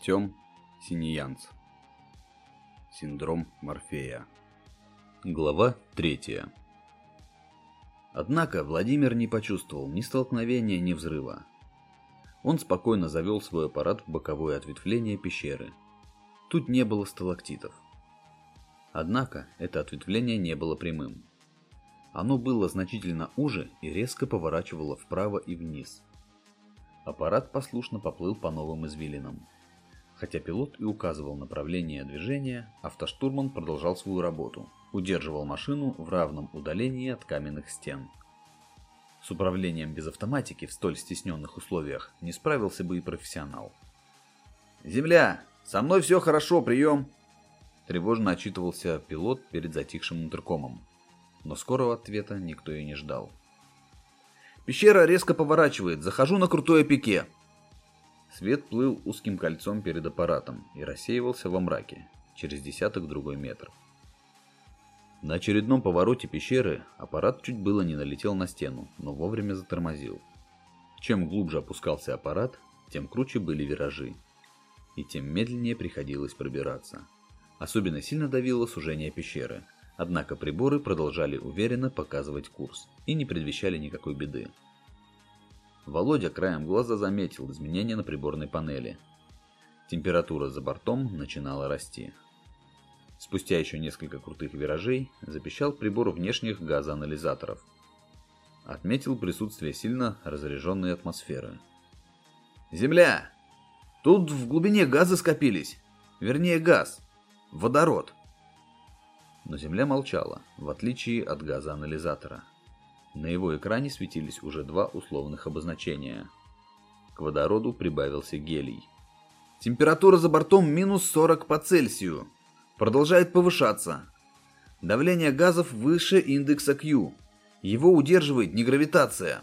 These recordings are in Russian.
Артем Синьянц. Синдром Морфея. Глава третья. Однако Владимир не почувствовал ни столкновения, ни взрыва. Он спокойно завел свой аппарат в боковое ответвление пещеры. Тут не было сталактитов. Однако это ответвление не было прямым. Оно было значительно уже и резко поворачивало вправо и вниз. Аппарат послушно поплыл по новым извилинам. Хотя пилот и указывал направление движения, автоштурман продолжал свою работу, удерживал машину в равном удалении от каменных стен. С управлением без автоматики в столь стесненных условиях не справился бы и профессионал. «Земля! Со мной все хорошо, прием!» Тревожно отчитывался пилот перед затихшим интеркомом. Но скорого ответа никто и не ждал. «Пещера резко поворачивает, захожу на крутое пике!» Свет плыл узким кольцом перед аппаратом и рассеивался во мраке, через десяток другой метров. На очередном повороте пещеры аппарат чуть было не налетел на стену, но вовремя затормозил. Чем глубже опускался аппарат, тем круче были виражи, и тем медленнее приходилось пробираться. Особенно сильно давило сужение пещеры, однако приборы продолжали уверенно показывать курс и не предвещали никакой беды. Володя краем глаза заметил изменения на приборной панели. Температура за бортом начинала расти. Спустя еще несколько крутых виражей запищал прибор внешних газоанализаторов. Отметил присутствие сильно разряженной атмосферы. «Земля! Тут в глубине газы скопились. Вернее, газ. Водород». Но Земля молчала, в отличие от газоанализатора. На его экране светились уже два условных обозначения. К водороду прибавился гелий. Температура за бортом минус 40 по Цельсию. Продолжает повышаться. Давление газов выше индекса Q. Его удерживает не гравитация.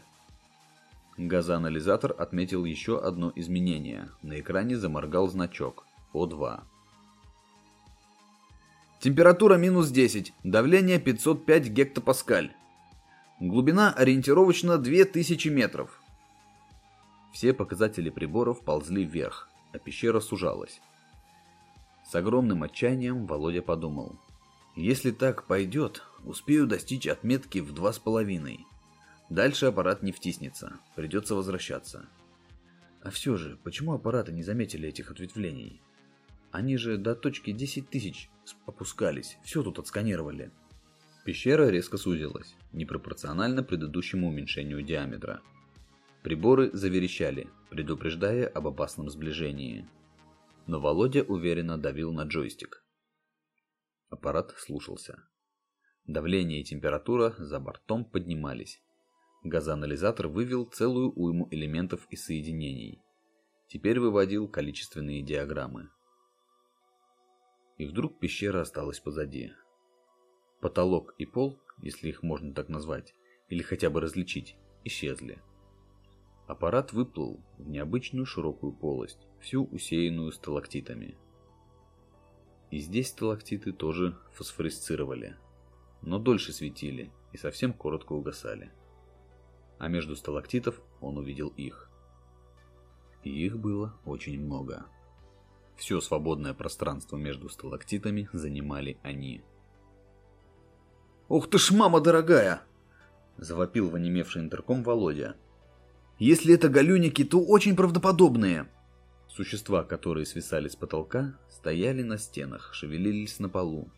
Газоанализатор отметил еще одно изменение. На экране заморгал значок О2. Температура минус 10, давление 505 гектопаскаль. Глубина ориентировочно 2000 метров. Все показатели приборов ползли вверх, а пещера сужалась. С огромным отчаянием Володя подумал. Если так пойдет, успею достичь отметки в два с половиной. Дальше аппарат не втиснется, придется возвращаться. А все же, почему аппараты не заметили этих ответвлений? Они же до точки 10 тысяч опускались, все тут отсканировали. Пещера резко сузилась, непропорционально предыдущему уменьшению диаметра. Приборы заверещали, предупреждая об опасном сближении. Но Володя уверенно давил на джойстик. Аппарат слушался. Давление и температура за бортом поднимались. Газоанализатор вывел целую уйму элементов и соединений. Теперь выводил количественные диаграммы. И вдруг пещера осталась позади. Потолок и пол, если их можно так назвать, или хотя бы различить, исчезли. Аппарат выплыл в необычную широкую полость, всю усеянную сталактитами. И здесь сталактиты тоже фосфорисцировали, но дольше светили и совсем коротко угасали. А между сталактитов он увидел их. И их было очень много. Все свободное пространство между сталактитами занимали они – «Ух ты ж, мама дорогая!» – завопил в онемевший интерком Володя. «Если это галюники, то очень правдоподобные!» Существа, которые свисали с потолка, стояли на стенах, шевелились на полу.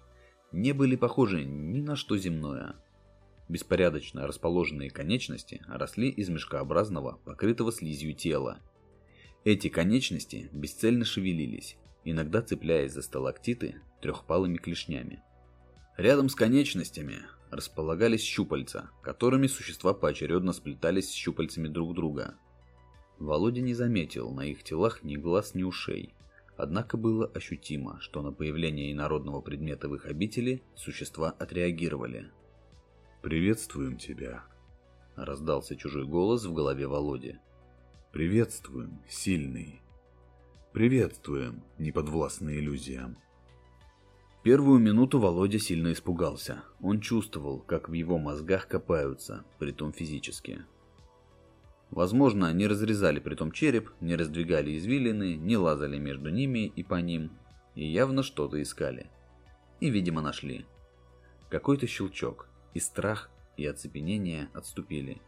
Не были похожи ни на что земное. Беспорядочно расположенные конечности росли из мешкообразного, покрытого слизью тела. Эти конечности бесцельно шевелились, иногда цепляясь за сталактиты трехпалыми клешнями. Рядом с конечностями располагались щупальца, которыми существа поочередно сплетались с щупальцами друг друга. Володя не заметил на их телах ни глаз, ни ушей. Однако было ощутимо, что на появление инородного предмета в их обители существа отреагировали. «Приветствуем тебя», — раздался чужой голос в голове Володи. «Приветствуем, сильный. Приветствуем, неподвластный иллюзиям». Первую минуту Володя сильно испугался. Он чувствовал, как в его мозгах копаются, притом физически. Возможно, не разрезали притом череп, не раздвигали извилины, не лазали между ними и по ним, и явно что-то искали. И, видимо, нашли. Какой-то щелчок, и страх, и оцепенение отступили.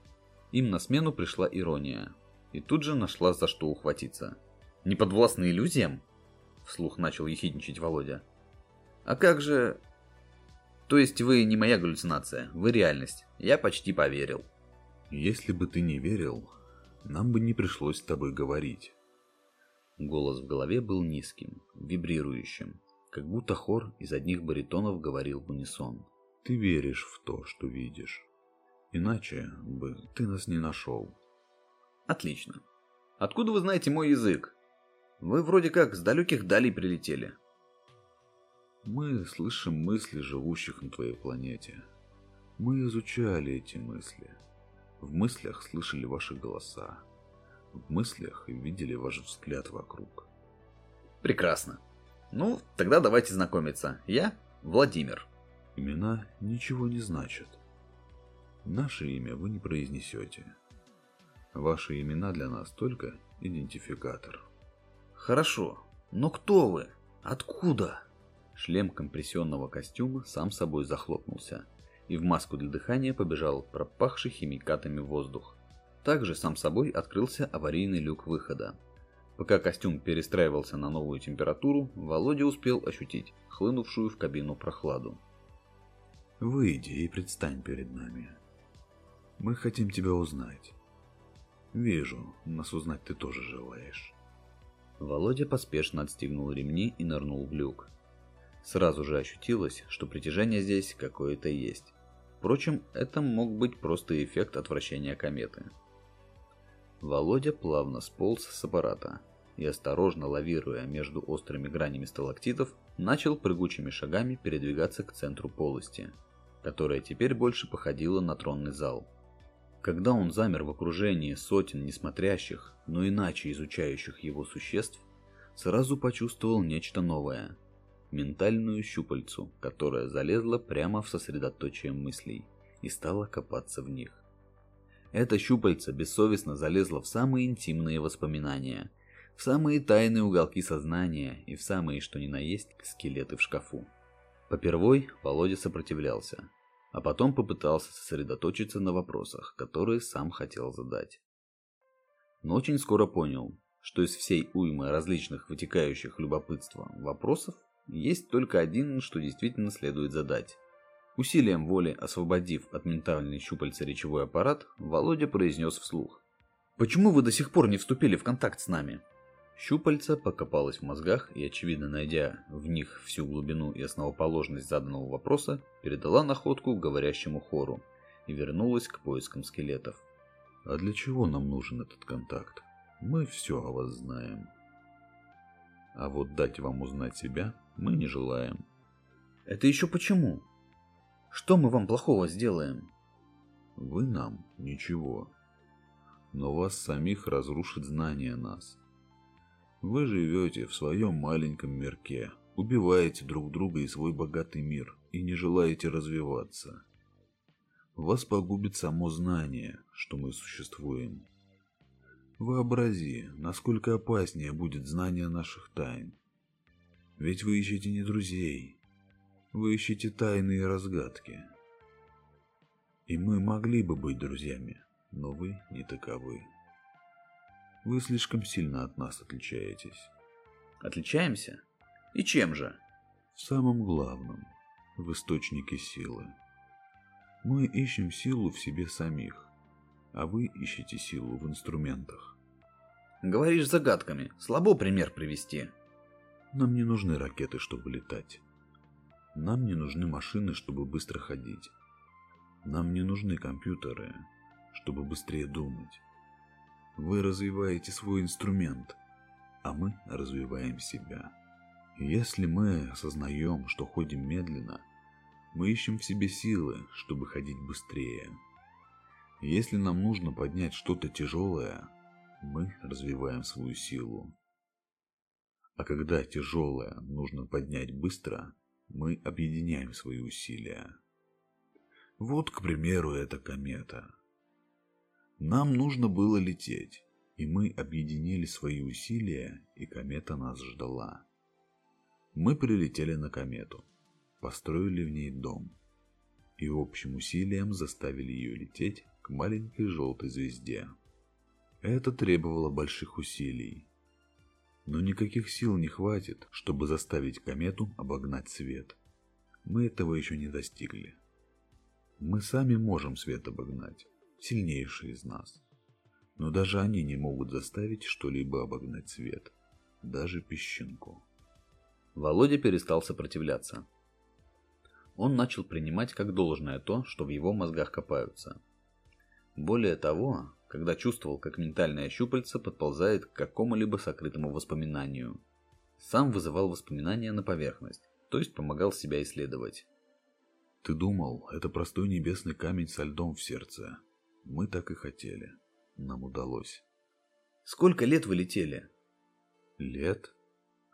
Им на смену пришла ирония, и тут же нашла за что ухватиться. «Не подвластны иллюзиям?» – вслух начал ехидничать Володя. «А как же...» «То есть вы не моя галлюцинация, вы реальность. Я почти поверил». Если бы ты не верил, нам бы не пришлось с тобой говорить. Голос в голове был низким, вибрирующим, как будто хор из одних баритонов говорил в унисон. Ты веришь в то, что видишь. Иначе бы ты нас не нашел. Отлично. Откуда вы знаете мой язык? Вы вроде как с далеких далей прилетели. Мы слышим мысли живущих на твоей планете. Мы изучали эти мысли. В мыслях слышали ваши голоса. В мыслях видели ваш взгляд вокруг. Прекрасно. Ну, тогда давайте знакомиться. Я Владимир. Имена ничего не значат. Наше имя вы не произнесете. Ваши имена для нас только идентификатор. Хорошо. Но кто вы? Откуда? Шлем компрессионного костюма сам собой захлопнулся и в маску для дыхания побежал пропахший химикатами воздух. Также сам собой открылся аварийный люк выхода. Пока костюм перестраивался на новую температуру, Володя успел ощутить хлынувшую в кабину прохладу. «Выйди и предстань перед нами. Мы хотим тебя узнать. Вижу, нас узнать ты тоже желаешь». Володя поспешно отстегнул ремни и нырнул в люк. Сразу же ощутилось, что притяжение здесь какое-то есть. Впрочем, это мог быть просто эффект отвращения кометы. Володя плавно сполз с аппарата и, осторожно лавируя между острыми гранями сталактитов, начал прыгучими шагами передвигаться к центру полости, которая теперь больше походила на тронный зал. Когда он замер в окружении сотен несмотрящих, но иначе изучающих его существ, сразу почувствовал нечто новое – ментальную щупальцу, которая залезла прямо в сосредоточие мыслей и стала копаться в них. Эта щупальца бессовестно залезла в самые интимные воспоминания, в самые тайные уголки сознания и в самые что ни на есть скелеты в шкафу. Попервой Володя сопротивлялся, а потом попытался сосредоточиться на вопросах, которые сам хотел задать. Но очень скоро понял, что из всей уймы различных вытекающих любопытства вопросов есть только один, что действительно следует задать. Усилием воли, освободив от ментальной щупальца речевой аппарат, Володя произнес вслух. «Почему вы до сих пор не вступили в контакт с нами?» Щупальца покопалась в мозгах и, очевидно найдя в них всю глубину и основоположность заданного вопроса, передала находку говорящему хору и вернулась к поискам скелетов. «А для чего нам нужен этот контакт? Мы все о вас знаем. А вот дать вам узнать себя мы не желаем. Это еще почему? Что мы вам плохого сделаем? Вы нам ничего. Но вас самих разрушит знание нас. Вы живете в своем маленьком мирке, убиваете друг друга и свой богатый мир, и не желаете развиваться. Вас погубит само знание, что мы существуем. Вообрази, насколько опаснее будет знание наших тайн. Ведь вы ищете не друзей, вы ищете тайные разгадки. И мы могли бы быть друзьями, но вы не таковы. Вы слишком сильно от нас отличаетесь. Отличаемся? И чем же? В самом главном, в источнике силы. Мы ищем силу в себе самих, а вы ищете силу в инструментах. Говоришь загадками, слабо пример привести. Нам не нужны ракеты, чтобы летать. Нам не нужны машины, чтобы быстро ходить. Нам не нужны компьютеры, чтобы быстрее думать. Вы развиваете свой инструмент, а мы развиваем себя. Если мы осознаем, что ходим медленно, мы ищем в себе силы, чтобы ходить быстрее. Если нам нужно поднять что-то тяжелое, мы развиваем свою силу. А когда тяжелое нужно поднять быстро, мы объединяем свои усилия. Вот, к примеру, эта комета. Нам нужно было лететь, и мы объединили свои усилия, и комета нас ждала. Мы прилетели на комету, построили в ней дом, и общим усилием заставили ее лететь к маленькой желтой звезде. Это требовало больших усилий. Но никаких сил не хватит, чтобы заставить комету обогнать свет. Мы этого еще не достигли. Мы сами можем свет обогнать, сильнейшие из нас. Но даже они не могут заставить что-либо обогнать свет, даже песчинку. Володя перестал сопротивляться. Он начал принимать как должное то, что в его мозгах копаются. Более того, когда чувствовал, как ментальное щупальце подползает к какому-либо сокрытому воспоминанию. Сам вызывал воспоминания на поверхность, то есть помогал себя исследовать. Ты думал, это простой небесный камень со льдом в сердце. Мы так и хотели. Нам удалось. Сколько лет вы летели? Лет?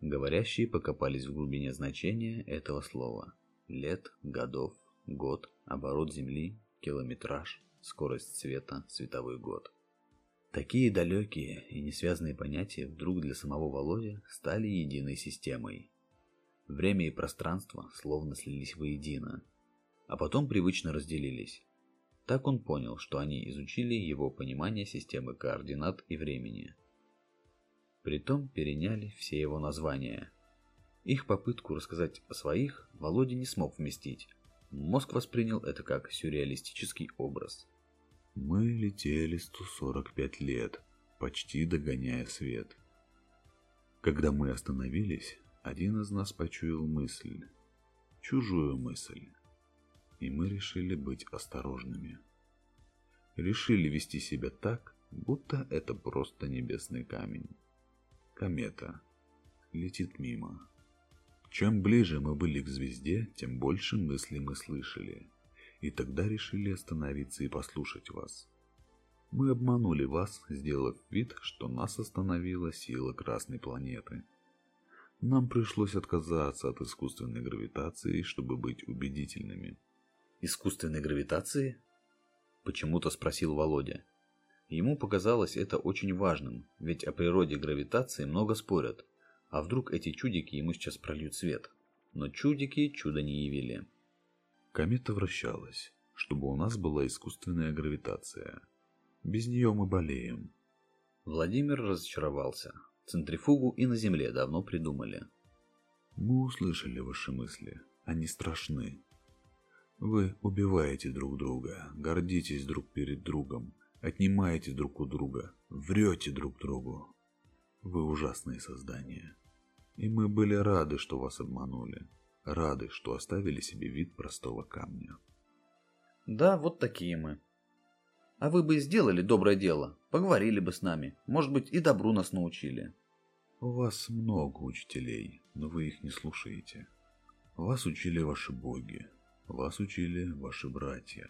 Говорящие покопались в глубине значения этого слова. Лет, годов, год, оборот Земли, километраж, скорость света, световой год. Такие далекие и несвязанные понятия вдруг для самого Володи стали единой системой. Время и пространство словно слились воедино, а потом привычно разделились. Так он понял, что они изучили его понимание системы координат и времени. Притом переняли все его названия. Их попытку рассказать о своих Володя не смог вместить. Мозг воспринял это как сюрреалистический образ. Мы летели 145 лет, почти догоняя свет. Когда мы остановились, один из нас почуял мысль, чужую мысль и мы решили быть осторожными. Решили вести себя так, будто это просто небесный камень. Комета летит мимо. Чем ближе мы были к звезде, тем больше мыслей мы слышали. И тогда решили остановиться и послушать вас. Мы обманули вас, сделав вид, что нас остановила сила Красной планеты. Нам пришлось отказаться от искусственной гравитации, чтобы быть убедительными искусственной гравитации? Почему-то спросил Володя. Ему показалось это очень важным, ведь о природе гравитации много спорят. А вдруг эти чудики ему сейчас прольют свет? Но чудики чудо не явили. Комета вращалась, чтобы у нас была искусственная гравитация. Без нее мы болеем. Владимир разочаровался. Центрифугу и на Земле давно придумали. Мы услышали ваши мысли. Они страшны. Вы убиваете друг друга, гордитесь друг перед другом, отнимаете друг у друга, врете друг другу. Вы ужасные создания. И мы были рады, что вас обманули. Рады, что оставили себе вид простого камня. Да, вот такие мы. А вы бы сделали доброе дело, поговорили бы с нами, может быть, и добру нас научили. У вас много учителей, но вы их не слушаете. Вас учили ваши боги, вас учили ваши братья.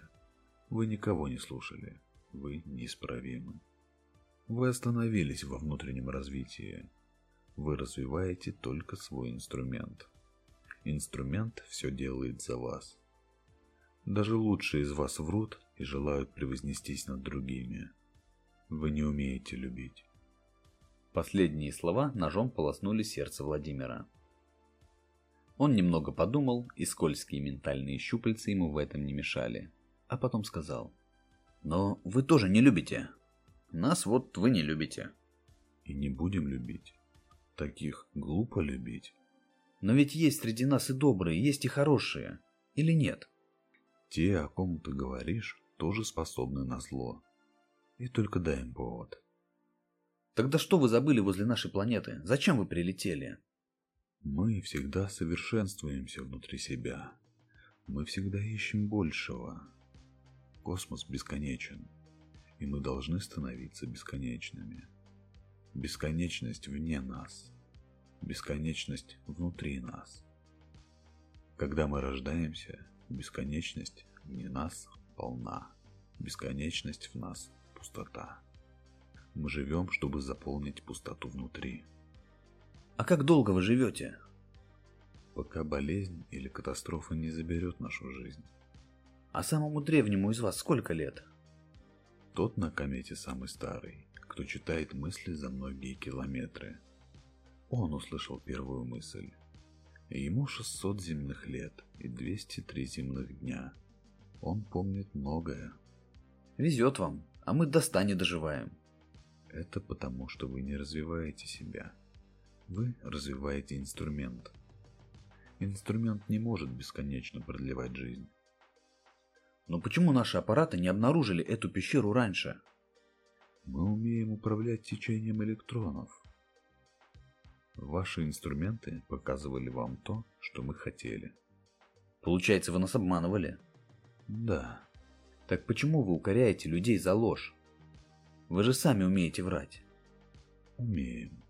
Вы никого не слушали. Вы неисправимы. Вы остановились во внутреннем развитии. Вы развиваете только свой инструмент. Инструмент все делает за вас. Даже лучшие из вас врут и желают превознестись над другими. Вы не умеете любить. Последние слова ножом полоснули сердце Владимира. Он немного подумал, и скользкие ментальные щупальца ему в этом не мешали. А потом сказал. «Но вы тоже не любите. Нас вот вы не любите». «И не будем любить. Таких глупо любить». «Но ведь есть среди нас и добрые, есть и хорошие. Или нет?» «Те, о ком ты говоришь, тоже способны на зло. И только дай им повод». «Тогда что вы забыли возле нашей планеты? Зачем вы прилетели?» Мы всегда совершенствуемся внутри себя. Мы всегда ищем большего. Космос бесконечен, и мы должны становиться бесконечными. Бесконечность вне нас. Бесконечность внутри нас. Когда мы рождаемся, бесконечность вне нас полна. Бесконечность в нас пустота. Мы живем, чтобы заполнить пустоту внутри. А как долго вы живете? Пока болезнь или катастрофа не заберет нашу жизнь. А самому древнему из вас сколько лет? Тот на комете самый старый, кто читает мысли за многие километры. Он услышал первую мысль. Ему 600 земных лет и 203 земных дня. Он помнит многое. Везет вам, а мы до ста не доживаем. Это потому, что вы не развиваете себя. Вы развиваете инструмент. Инструмент не может бесконечно продлевать жизнь. Но почему наши аппараты не обнаружили эту пещеру раньше? Мы умеем управлять течением электронов. Ваши инструменты показывали вам то, что мы хотели. Получается, вы нас обманывали? Да. Так почему вы укоряете людей за ложь? Вы же сами умеете врать. Умеем.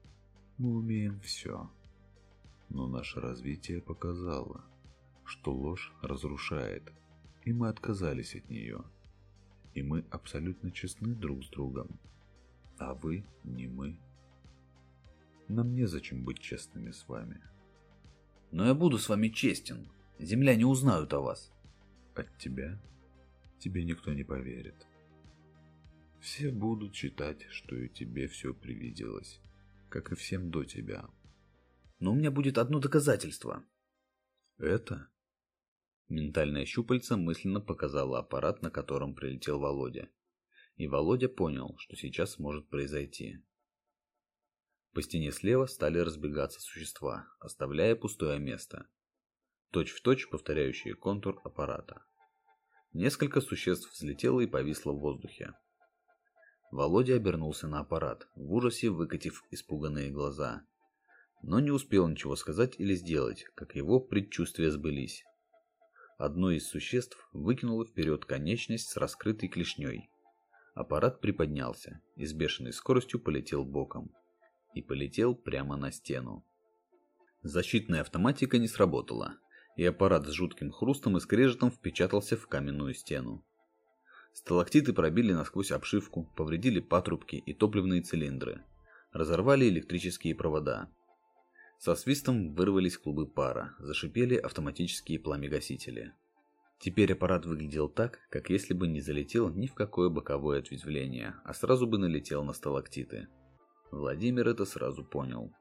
Мы умеем все. Но наше развитие показало, что ложь разрушает, и мы отказались от нее. И мы абсолютно честны друг с другом. А вы не мы. Нам незачем быть честными с вами. Но я буду с вами честен. Земляне узнают о вас. От тебя? Тебе никто не поверит. Все будут считать, что и тебе все привиделось, как и всем до тебя. Но у меня будет одно доказательство. Это? Ментальное щупальце мысленно показало аппарат, на котором прилетел Володя. И Володя понял, что сейчас может произойти. По стене слева стали разбегаться существа, оставляя пустое место. Точь в точь повторяющие контур аппарата. Несколько существ взлетело и повисло в воздухе. Володя обернулся на аппарат, в ужасе выкатив испуганные глаза. Но не успел ничего сказать или сделать, как его предчувствия сбылись. Одно из существ выкинуло вперед конечность с раскрытой клешней. Аппарат приподнялся и с бешеной скоростью полетел боком и полетел прямо на стену. Защитная автоматика не сработала, и аппарат с жутким хрустом и скрежетом впечатался в каменную стену. Сталактиты пробили насквозь обшивку, повредили патрубки и топливные цилиндры, разорвали электрические провода. Со свистом вырвались клубы пара, зашипели автоматические пламегасители. Теперь аппарат выглядел так, как если бы не залетел ни в какое боковое ответвление, а сразу бы налетел на сталактиты. Владимир это сразу понял.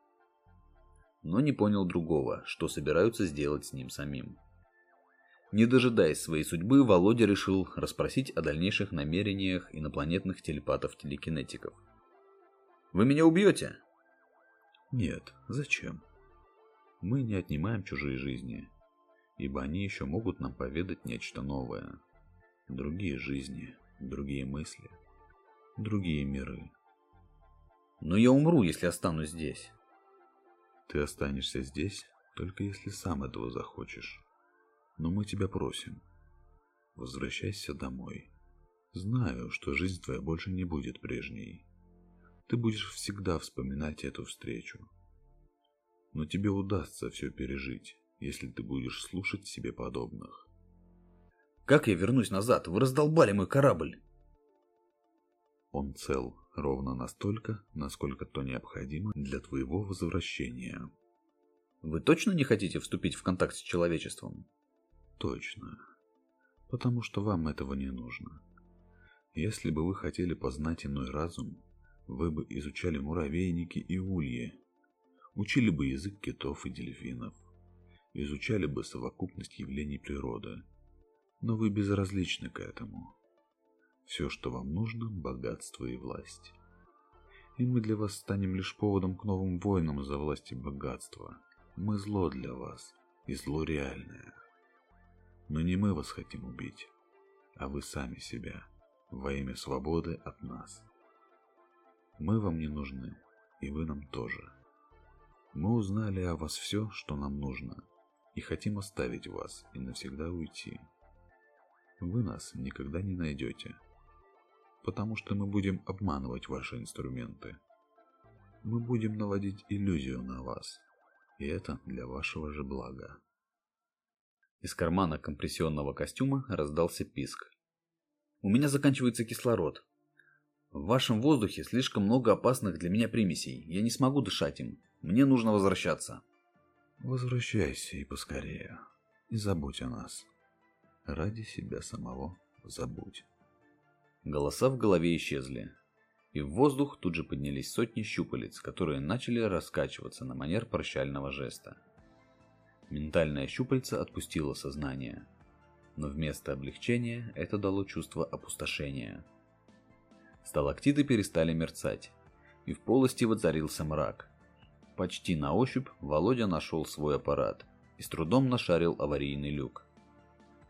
Но не понял другого, что собираются сделать с ним самим. Не дожидаясь своей судьбы, Володя решил расспросить о дальнейших намерениях инопланетных телепатов-телекинетиков. «Вы меня убьете?» «Нет, зачем? Мы не отнимаем чужие жизни, ибо они еще могут нам поведать нечто новое. Другие жизни, другие мысли, другие миры. Но я умру, если останусь здесь. Ты останешься здесь, только если сам этого захочешь. Но мы тебя просим. Возвращайся домой. Знаю, что жизнь твоя больше не будет прежней. Ты будешь всегда вспоминать эту встречу. Но тебе удастся все пережить, если ты будешь слушать себе подобных. Как я вернусь назад? Вы раздолбали мой корабль. Он цел, ровно настолько, насколько то необходимо для твоего возвращения. Вы точно не хотите вступить в контакт с человечеством? Точно. Потому что вам этого не нужно. Если бы вы хотели познать иной разум, вы бы изучали муравейники и ульи, учили бы язык китов и дельфинов, изучали бы совокупность явлений природы. Но вы безразличны к этому. Все, что вам нужно, богатство и власть. И мы для вас станем лишь поводом к новым войнам за власть и богатство. Мы зло для вас, и зло реальное. Но не мы вас хотим убить, а вы сами себя, во имя свободы от нас. Мы вам не нужны, и вы нам тоже. Мы узнали о вас все, что нам нужно, и хотим оставить вас и навсегда уйти. Вы нас никогда не найдете, потому что мы будем обманывать ваши инструменты. Мы будем наводить иллюзию на вас, и это для вашего же блага. Из кармана компрессионного костюма раздался писк. «У меня заканчивается кислород. В вашем воздухе слишком много опасных для меня примесей. Я не смогу дышать им. Мне нужно возвращаться». Возвращайся и поскорее. И забудь о нас. Ради себя самого забудь. Голоса в голове исчезли. И в воздух тут же поднялись сотни щупалец, которые начали раскачиваться на манер прощального жеста. Ментальное щупальце отпустило сознание. Но вместо облегчения это дало чувство опустошения. Сталактиты перестали мерцать, и в полости воцарился мрак. Почти на ощупь Володя нашел свой аппарат и с трудом нашарил аварийный люк.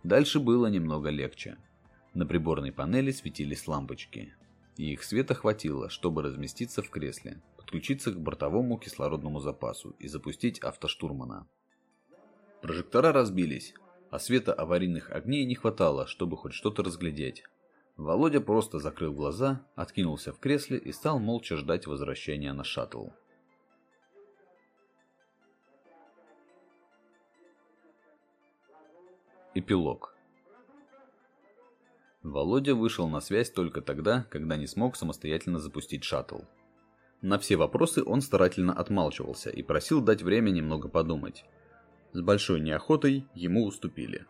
Дальше было немного легче. На приборной панели светились лампочки, и их света хватило, чтобы разместиться в кресле, подключиться к бортовому кислородному запасу и запустить автоштурмана. Прожектора разбились, а света аварийных огней не хватало, чтобы хоть что-то разглядеть. Володя просто закрыл глаза, откинулся в кресле и стал молча ждать возвращения на шаттл. Эпилог Володя вышел на связь только тогда, когда не смог самостоятельно запустить шаттл. На все вопросы он старательно отмалчивался и просил дать время немного подумать. С большой неохотой ему уступили.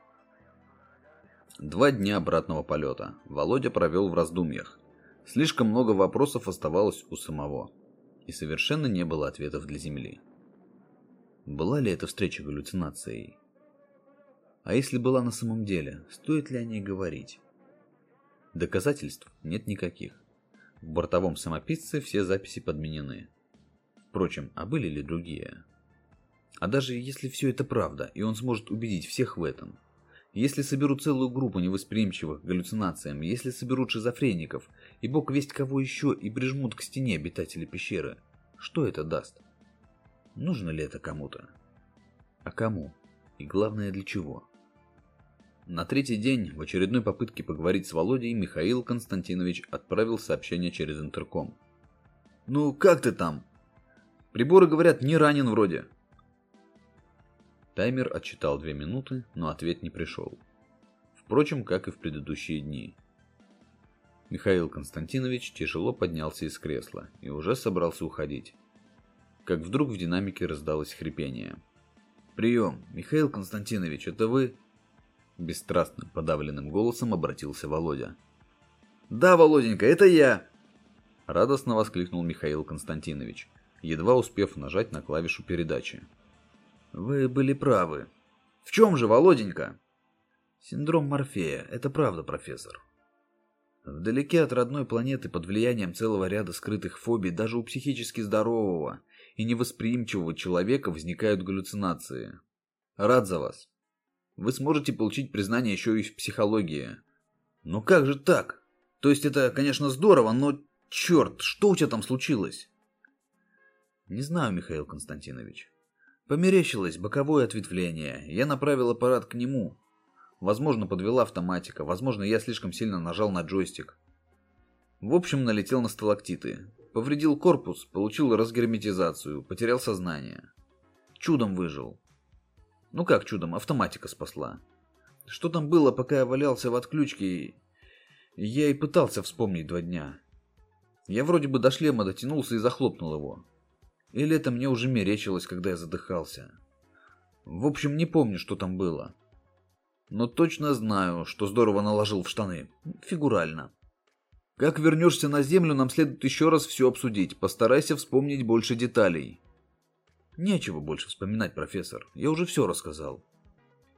Два дня обратного полета Володя провел в раздумьях. Слишком много вопросов оставалось у самого. И совершенно не было ответов для Земли. Была ли эта встреча галлюцинацией? А если была на самом деле, стоит ли о ней говорить? Доказательств нет никаких. В бортовом самописце все записи подменены. Впрочем, а были ли другие? А даже если все это правда, и он сможет убедить всех в этом, если соберут целую группу невосприимчивых к галлюцинациям, если соберут шизофреников, и бог весть кого еще, и прижмут к стене обитатели пещеры, что это даст? Нужно ли это кому-то? А кому? И главное, для чего? На третий день, в очередной попытке поговорить с Володей, Михаил Константинович отправил сообщение через интерком. «Ну, как ты там?» «Приборы говорят, не ранен вроде». Таймер отчитал две минуты, но ответ не пришел. Впрочем, как и в предыдущие дни. Михаил Константинович тяжело поднялся из кресла и уже собрался уходить. Как вдруг в динамике раздалось хрипение. «Прием! Михаил Константинович, это вы?» Бесстрастным, подавленным голосом обратился Володя. «Да, Володенька, это я!» Радостно воскликнул Михаил Константинович, едва успев нажать на клавишу передачи. Вы были правы. В чем же, Володенька? Синдром Морфея. Это правда, профессор. Вдалеке от родной планеты под влиянием целого ряда скрытых фобий даже у психически здорового и невосприимчивого человека возникают галлюцинации. Рад за вас. Вы сможете получить признание еще и в психологии. Но как же так? То есть это, конечно, здорово, но черт, что у тебя там случилось? Не знаю, Михаил Константинович. Померещилось боковое ответвление. Я направил аппарат к нему. Возможно, подвела автоматика. Возможно, я слишком сильно нажал на джойстик. В общем, налетел на сталактиты. Повредил корпус, получил разгерметизацию, потерял сознание. Чудом выжил. Ну как чудом, автоматика спасла. Что там было, пока я валялся в отключке, я и пытался вспомнить два дня. Я вроде бы до шлема дотянулся и захлопнул его. Или это мне уже мерещилось, когда я задыхался. В общем, не помню, что там было. Но точно знаю, что здорово наложил в штаны. Фигурально. Как вернешься на землю, нам следует еще раз все обсудить. Постарайся вспомнить больше деталей. Нечего больше вспоминать, профессор. Я уже все рассказал.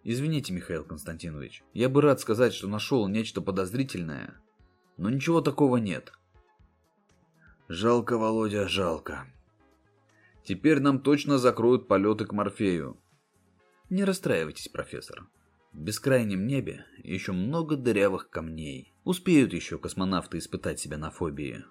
Извините, Михаил Константинович. Я бы рад сказать, что нашел нечто подозрительное. Но ничего такого нет. Жалко, Володя, жалко. Теперь нам точно закроют полеты к Морфею. Не расстраивайтесь, профессор. В бескрайнем небе еще много дырявых камней. Успеют еще космонавты испытать себя на фобии.